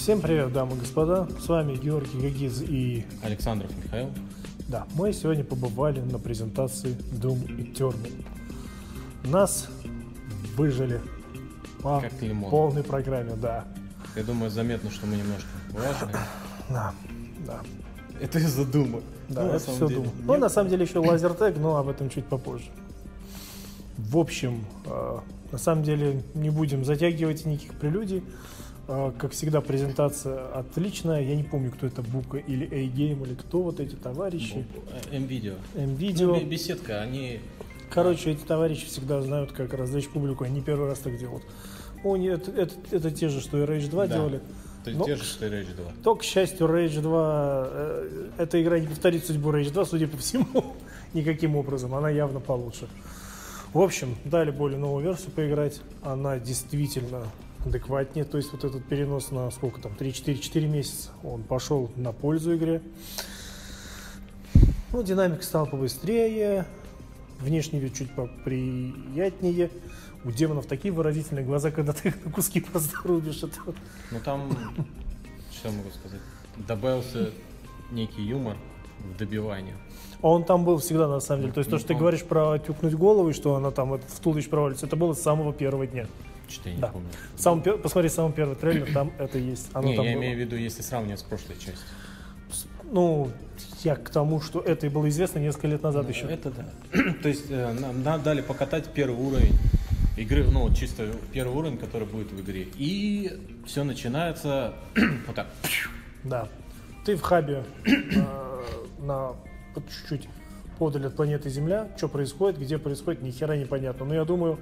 Всем привет, дамы и господа. С вами Георгий Гагиз и... Александров Михаил. Да, мы сегодня побывали на презентации Doom Eternal. Нас выжили по Как лимон. полной программе, да. Я думаю, заметно, что мы немножко влажные. Да, да. Это из-за дума. Да, Ну, это все деле. Doom. Ну, на самом деле еще лазертег, но об этом чуть попозже. В общем, э, на самом деле не будем затягивать никаких прелюдий. Э, Как всегда, презентация отличная. Я не помню, кто это, Бука или A-Game, или кто вот эти товарищи. Э, М-видео. М-видео. Ну, бе- беседка, они... Короче, эти товарищи всегда знают, как развлечь публику. Они первый раз так делают. О, нет, это, это, это те же, что и Rage 2 Да. делали. То есть Ну, те же, что и Rage 2. То, к счастью, Rage 2, э, эта игра не повторит судьбу Rage 2, судя по всему, никаким образом. Она явно получше. В общем, дали более новую версию поиграть. Она действительно адекватнее. То есть вот этот перенос на сколько там, 3-4-4 месяца, он пошел на пользу игре. Ну, динамика стала побыстрее, внешний вид чуть поприятнее. У демонов такие выразительные глаза, когда ты их на куски просто рубишь. Это Ну там, что могу сказать, добавился некий юмор в добивании. Он там был всегда, на самом деле. То есть то, что ты говоришь про тюкнуть голову, и что она там в туловище провалится, это было с самого первого дня. Что-то я не Да. помню. Сам, посмотри самый первый трейлер, там это есть. Оно не, там я было. имею в виду, если сравнивать с прошлой частью. Ну, я к тому, что это и было известно несколько лет назад еще. Это да. То есть э, нам, нам дали покатать первый уровень игры, ну вот чисто первый уровень, который будет в игре. И все начинается вот так. Да. Ты в хабе э, на чуть-чуть подаль от планеты Земля. Что происходит, где происходит, ни хера непонятно. Но я думаю,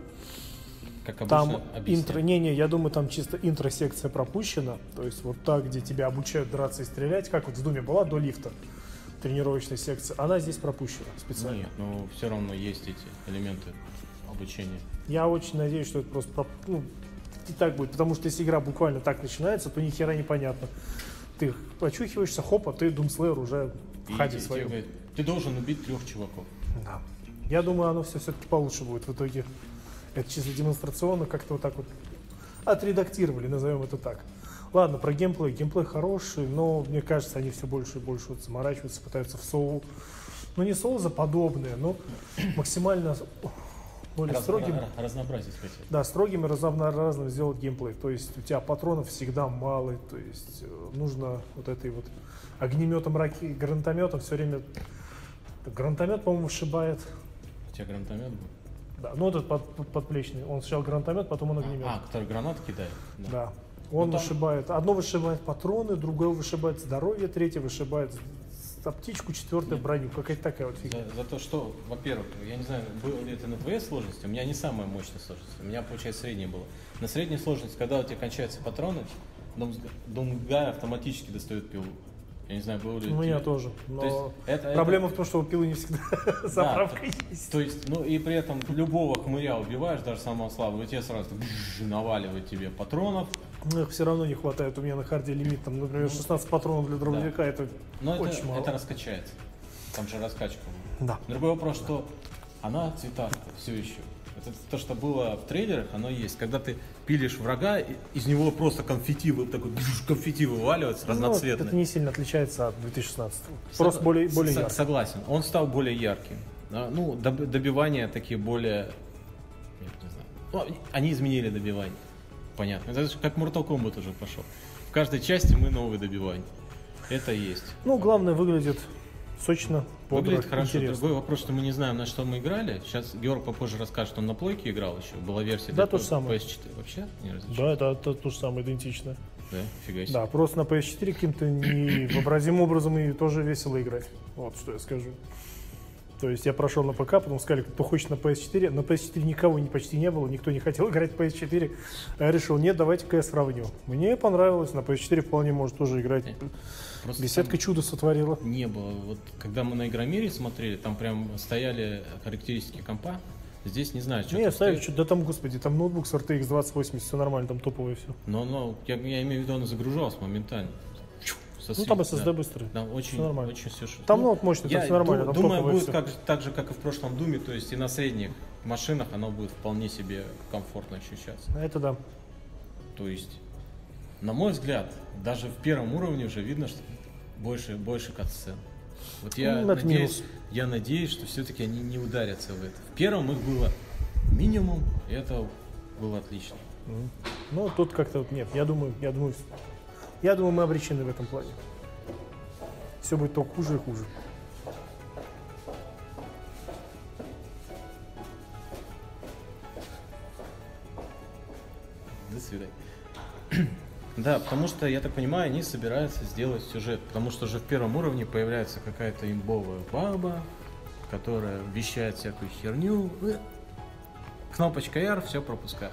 Как обычно, там интро... Не-не, я думаю, там чисто интро-секция пропущена. То есть вот та, где тебя обучают драться и стрелять, как вот в Думе была до лифта тренировочная секция, она здесь пропущена специально. Нет, но все равно есть эти элементы обучения. Я очень надеюсь, что это просто проп- ну, и так будет, потому что если игра буквально так начинается, то ни хера непонятно. Ты очухиваешься, хоп, а ты Думслеер уже в И своем. ты должен убить трех чуваков. Да. Я думаю, оно все все-таки получше будет в итоге. Это чисто демонстрационно как-то вот так вот отредактировали, назовем это так. Ладно, про геймплей. Геймплей хороший, но мне кажется, они все больше и больше вот заморачиваются, пытаются в соу. Ну, не соуза подобные, но максимально более Раз- строгим. ра- разнообразить хотят. Да, строгим и разнообразным сделать геймплей. То есть у тебя патронов всегда мало, то есть э, нужно вот этой вот огнеметом, раки, гранатометом все время... Гранатомет, по-моему, вышибает. У тебя гранатомет был? Да, ну этот под- под- подплечный. Он сначала гранатомет, потом он огнемет. А, который гранат кидает? да. Он Ну, там- вышибает. Одно вышибает патроны, другое вышибает здоровье, третье вышибает аптечку, четвертое броню. Какая-то такая вот фигня. За, за то, что, во-первых, я не знаю, было ли это на твоей сложности, у меня не самая мощная сложность, у меня, получается, средняя была. На средней сложности, когда у тебя кончаются патроны, Думгай автоматически достает пилу. Я не знаю, было ли У у меня тебя. тоже. Но То это- проблема это- в том, что у пилы не всегда заправка есть. То есть, ну и при этом любого хмыря убиваешь, даже самого слабого, и тебе сразу бжж, наваливает тебе патронов. Но их все равно не хватает. У меня на харде лимит, там, например, 16 патронов для дробовика, это Но это, очень мало. это раскачается. Там же раскачка. Да. Другой вопрос, что она цветастая все еще. Это то, что было в трейлерах, оно есть. Когда ты пилишь врага, из него просто конфетти, такой конфетти вываливается, Ну, разноцветные. это не сильно отличается от 2016 Сог- Просто более, более ярко. Согласен. Он стал более ярким. Ну, доб- добивания такие более... я не знаю. Ну, они- изменили добивание. Понятно. Это как Mortal Kombat уже пошел. В каждой части мы новые добивания. Это есть. Ну, главное, выглядит сочно, бодро, Выглядит хорошо. интересно. Другой вопрос, что мы не знаем, на что мы играли. Сейчас Георг попозже расскажет, что он на плойке играл еще. Была версия Да, для то самое. PS4. Вообще не различается? Да, это, это то же самое, идентично. Да, фига себе. Да, просто на PS4 каким-то невообразимым образом и тоже весело играть. Вот что я скажу. То есть я прошел на ПК, потом сказали, кто хочет на PS4. На PS4 никого не, почти не было, никто не хотел играть в PS4. А я решил, нет, давайте-ка я сравню. Мне понравилось, на PS4 вполне может тоже играть. Просто Беседка чудо сотворила. не было. Вот когда мы на Игромире смотрели, там прям стояли характеристики компа. Здесь не знаю, что Не, стоит. что, да там, господи, там ноутбук с RTX 2080, все нормально, там топовое все. Но, но я, я имею в виду, она загружалась моментально. Со Ну там SSD да. быстрый. Да, очень, Всё нормально. очень все Там ноут мощный, там все нормально, ду- там думаю, будет как, так же, как и в прошлом Думе, то есть и на средних машинах оно будет вполне себе комфортно ощущаться. Это да. То есть на мой взгляд, даже в первом уровне уже видно, что больше, больше катсцен. Вот я Ну, надеюсь, я надеюсь, что все-таки они не ударятся в это. В первом их было минимум, и это было отлично. Ну, тут как-то вот нет. Я думаю, я думаю, я думаю, мы обречены в этом плане. Все будет только хуже и хуже. До свидания. Да, потому что, я так понимаю, они собираются сделать сюжет, потому что уже в первом уровне появляется какая-то имбовая баба, которая вещает всякую херню. Э, Кнопочка R, все пропускаю.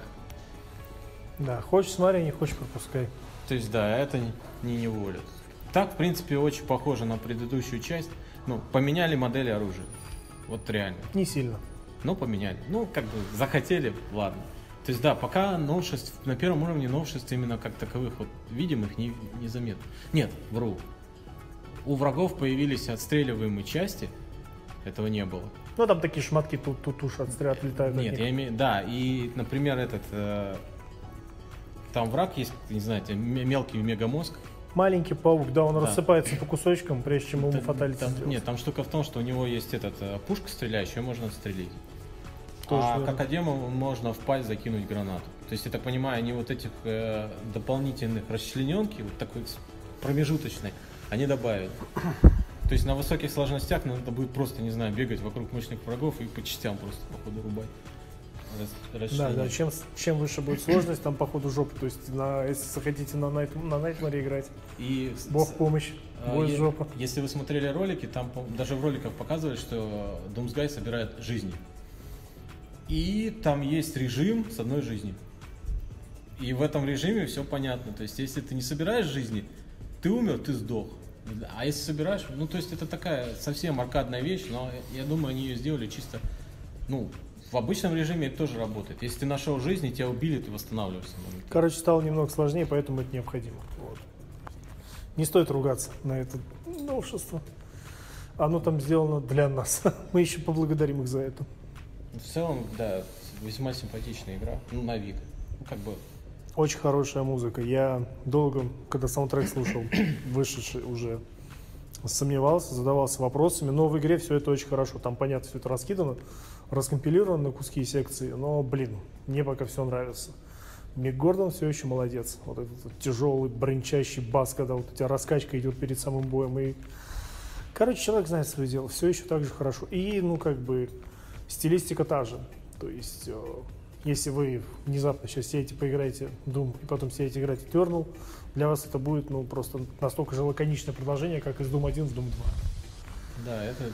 Да, хочешь смотри, не хочешь пропускай. То есть, да, это не, не неволит. Так, в принципе, очень похоже на предыдущую часть. Ну, поменяли модели оружия. Вот реально. Не сильно. Ну, поменяли. Ну, как бы захотели, ладно. То есть, да, пока новшеств, на первом уровне новшеств именно как таковых вот видимых не, незаметно. Нет, вру. У врагов появились отстреливаемые части, этого не было. Ну, там такие шматки тут, тут уж отстрелят, летают. от Нет, я имею, да, и, например, этот, э, там враг есть, не знаю, м- мелкий мегамозг. Маленький паук, да, он Да. рассыпается по кусочкам, прежде чем ему фаталити там-. Нет, там штука в том, что у него есть этот, э, пушка стреляющая, можно отстрелить. Тоже а верно. к академу можно в пасть закинуть гранату. То есть, я так понимаю, они вот этих э, дополнительных расчлененки, вот такой промежуточной, они добавят. То есть на высоких сложностях надо будет просто, не знаю, бегать вокруг мощных врагов и по частям просто, походу, рубать. Рас- Да, да, чем, чем выше будет сложность, там по ходу жопа. То есть, на, если хотите на, Найт, на Найтмаре играть, И бог с- помощь, а, бой е- жопа. Если вы смотрели ролики, там даже в роликах показывали, что Думсгай собирает жизни. И там есть режим с одной жизнью. И в этом режиме все понятно. То есть, если ты не собираешь жизни, ты умер, ты сдох. А если собираешь, ну, то есть, это такая совсем аркадная вещь, но я думаю, они ее сделали чисто, ну, в обычном режиме это тоже работает. Если ты нашел жизни, тебя убили, ты восстанавливаешься. Короче, стало немного сложнее, поэтому это необходимо. Вот. Не стоит ругаться на это новшество. Оно там сделано для нас. Мы еще поблагодарим их за это. В целом, да, весьма симпатичная игра, ну, на вид. Ну, как бы, Очень хорошая музыка. Я долго, когда саундтрек слушал, вышедший уже, сомневался, задавался вопросами. Но в игре все это очень хорошо. Там, понятно, все это раскидано, раскомпилировано на куски секции. Но, блин, мне пока все нравится. Мик Гордон все еще молодец. Вот этот вот тяжелый, брончащий бас, когда вот у тебя раскачка идет перед самым боем. И, короче, человек знает свое дело. Все еще так же хорошо. И, ну, как бы, стилистика та же. То есть, э, если вы внезапно сейчас сядете, поиграете Doom, и потом сядете играть Eternal, для вас это будет, ну, просто настолько же лаконичное продолжение, как из Doom 1 в Doom 2. да, это...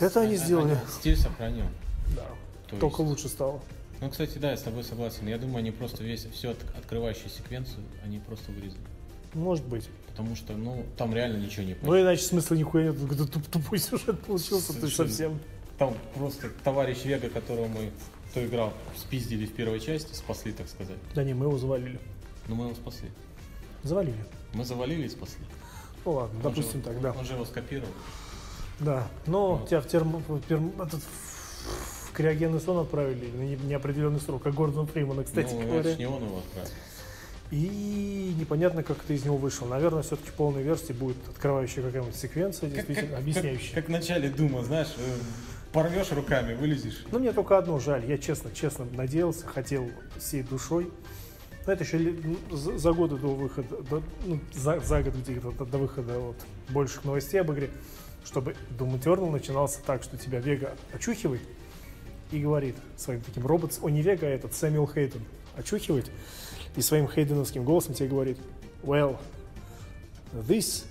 Это они сделали. стиль сохранен. Да. То Только есть- лучше стало. Ну, кстати, да, я с тобой согласен. Я думаю, они просто весь, всю от- открывающую секвенцию, они просто вырезали. Может быть. Потому что, ну, там реально ничего не Но иначе смысла нихуя нет, когда туп- тупой сюжет получился, то есть Совершенно. совсем. Там просто товарищ Вега, которого мы, кто играл, спиздили в первой части, спасли, так сказать. Да не, мы его завалили. Но мы его спасли. Завалили. Мы завалили и спасли. Ну ладно, Он допустим же- так, да. Он же его скопировал. Да. Но Вот. тебя в, термо, в перм- этот, криогенный сон отправили на не- неопределенный срок, как Гордон Фримана, кстати ну, говоря. это не он его отправил. И непонятно, как ты из него вышел. Наверное, все-таки в полной версии будет открывающая какая-нибудь секвенция, Как, действительно, как- объясняющая. как- как в начале Дума, знаешь, э, порвешь руками, вылезешь. Ну, мне только одно жаль. Я честно, честно надеялся, хотел всей душой. Но это еще за годы до выхода, до- ну, за, за год где-то до, до выхода вот, больших новостей об игре, чтобы Doom Eternal начинался так, что тебя Вега очухивает и говорит своим таким робот, о, не Вега, а этот Сэмюэл Хейден очухивает и своим хейденовским голосом тебе говорит, well, this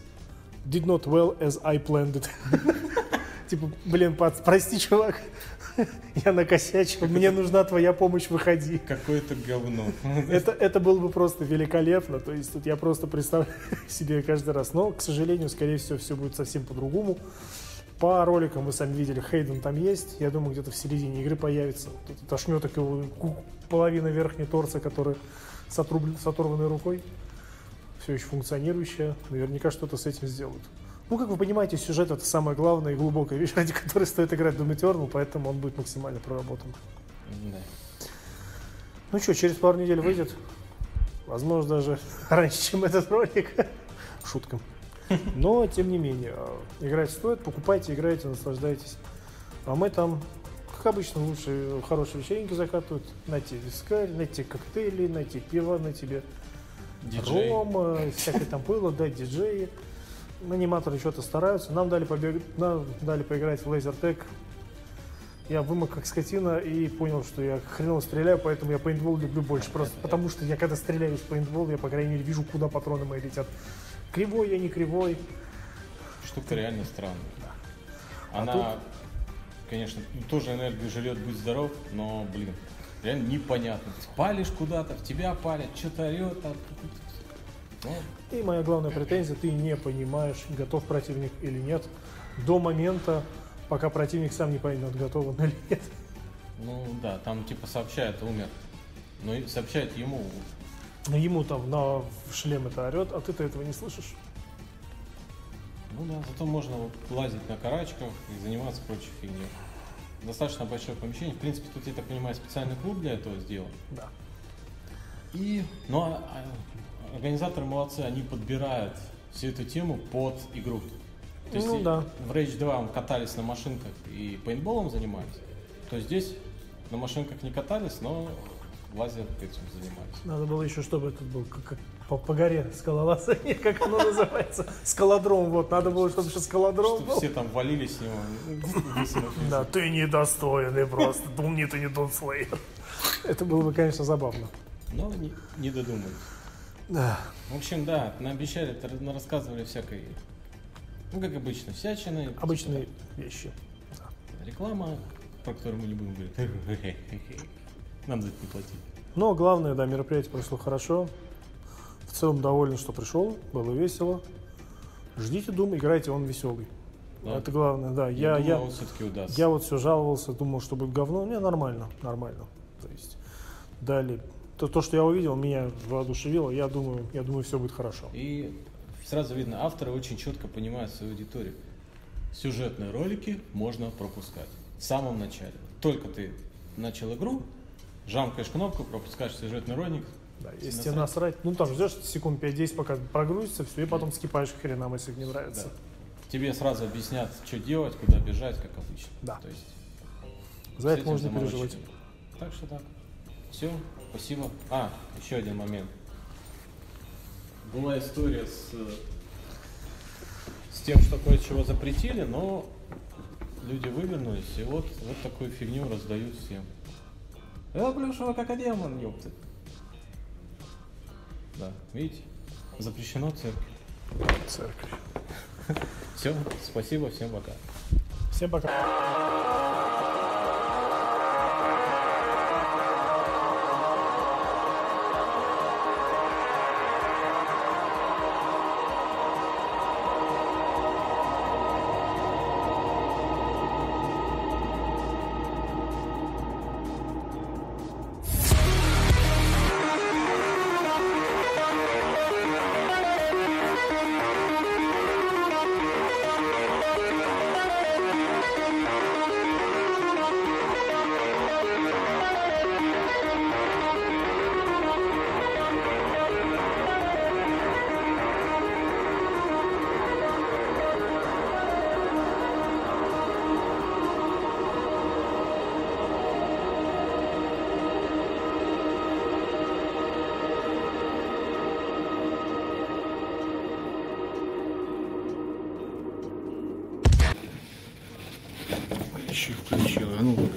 did not well as I planned it. Типа, блин, прости, чувак, я накосячил, мне нужна твоя помощь, выходи. Какое-то говно. Это, это было бы просто великолепно. То есть тут я просто представляю себе каждый раз. Но, к сожалению, скорее всего, все будет совсем по-другому. По роликам вы сами видели, Хейден там есть. Я думаю, где-то в середине игры появится. Тут этот ошметок его половина верхней торса, который с, отрублен- с оторванной рукой. Все еще функционирующая. Наверняка что-то с этим сделают. Ну, как вы понимаете, сюжет это самая главная и глубокая вещь, ради которой стоит играть в Doom Eternal, поэтому он будет максимально проработан. Да. Ну что, через пару недель выйдет? Возможно, даже раньше, чем этот ролик. Шутка. Но, тем не менее, э, играть стоит, покупайте, играйте, наслаждайтесь. А мы там, как обычно, лучше хорошие вечеринки закатывают. Найти вискарь, найти коктейли, найти пиво, на тебе Диджей. ром, всякое там было, да, диджеи. Аниматоры что-то стараются. Нам дали, побег... Нам дали поиграть в лазертек. Я вымок как скотина и понял, что я хреново стреляю, поэтому я пейнтбол люблю больше. Просто потому что я когда стреляю в пейнтбол, я, по крайней мере, вижу, куда патроны мои летят. Кривой я, не кривой. Штука реально странная. А Она, тут- конечно, тоже энергию жрет, будь здоров, но, блин, реально непонятно. Палишь куда-то, в тебя палят, что-то орет. а- Ну, И моя главная претензия, ты не понимаешь, готов противник или нет, до момента, пока противник сам не поймет, готов он или нет. ну да, там типа сообщает, умер. Но сообщает ему, ему там на шлем это орет, а ты-то этого не слышишь. ну да, зато можно вот лазить на карачках и заниматься прочей фигней. Достаточно большое помещение. В принципе, тут, я так понимаю, специальный клуб для этого сделан. Да. И, ну, а, а, организаторы молодцы, они подбирают всю эту тему под игру. То есть Ну и да. в Rage 2 мы катались на машинках и пейнтболом занимались, то здесь на машинках не катались, но лазер этим занимались. Надо было еще, чтобы этот был как, по, по горе скалолазание, как оно называется. Скалодром, вот. Надо было, чтобы еще скалодром Чтобы был. все там валились с него, высунув Да, ты недостойный просто. Думни ты не Донслейер. Это было бы, конечно, забавно. Но не, не додумались. Да. В общем, да, наобещали, рассказывали всякой, ну, как обычно, всячины. Обычные вещи. Реклама, про которую мы не будем говорить. Нам за это не платить. Но главное, да, мероприятие прошло хорошо. В целом доволен, что пришел. Было весело. Ждите Дум, играйте, он веселый. Да. Это главное, да. Я, я, все-таки удастся. я вот все жаловался, думал, что будет говно. Не, нормально, нормально. То есть дали. То, то, что я увидел, меня воодушевило. Я думаю, я думаю, все будет хорошо. И сразу видно, авторы очень четко понимают свою аудиторию. Сюжетные ролики можно пропускать в самом начале. Только ты начал игру, жамкаешь кнопку, пропускаешь сюжетный ролик. Да, если Насрать. тебе насрать, ну там ждешь секунд 5-10, пока прогрузится, все, и потом скипаешь к хренам, если не Да. нравится. Тебе сразу объяснят, что делать, куда бежать, как обычно. Да. То есть За это можно переживать. Так что так. Все, спасибо. А, еще один момент. Была история с, с тем, что кое-чего запретили, но люди вывернулись, и вот, вот такую фигню раздают всем. Я плюшево как демон, ёпты. Да, видите? Запрещено церковь. Церковь. Все, спасибо, всем пока. Всем пока.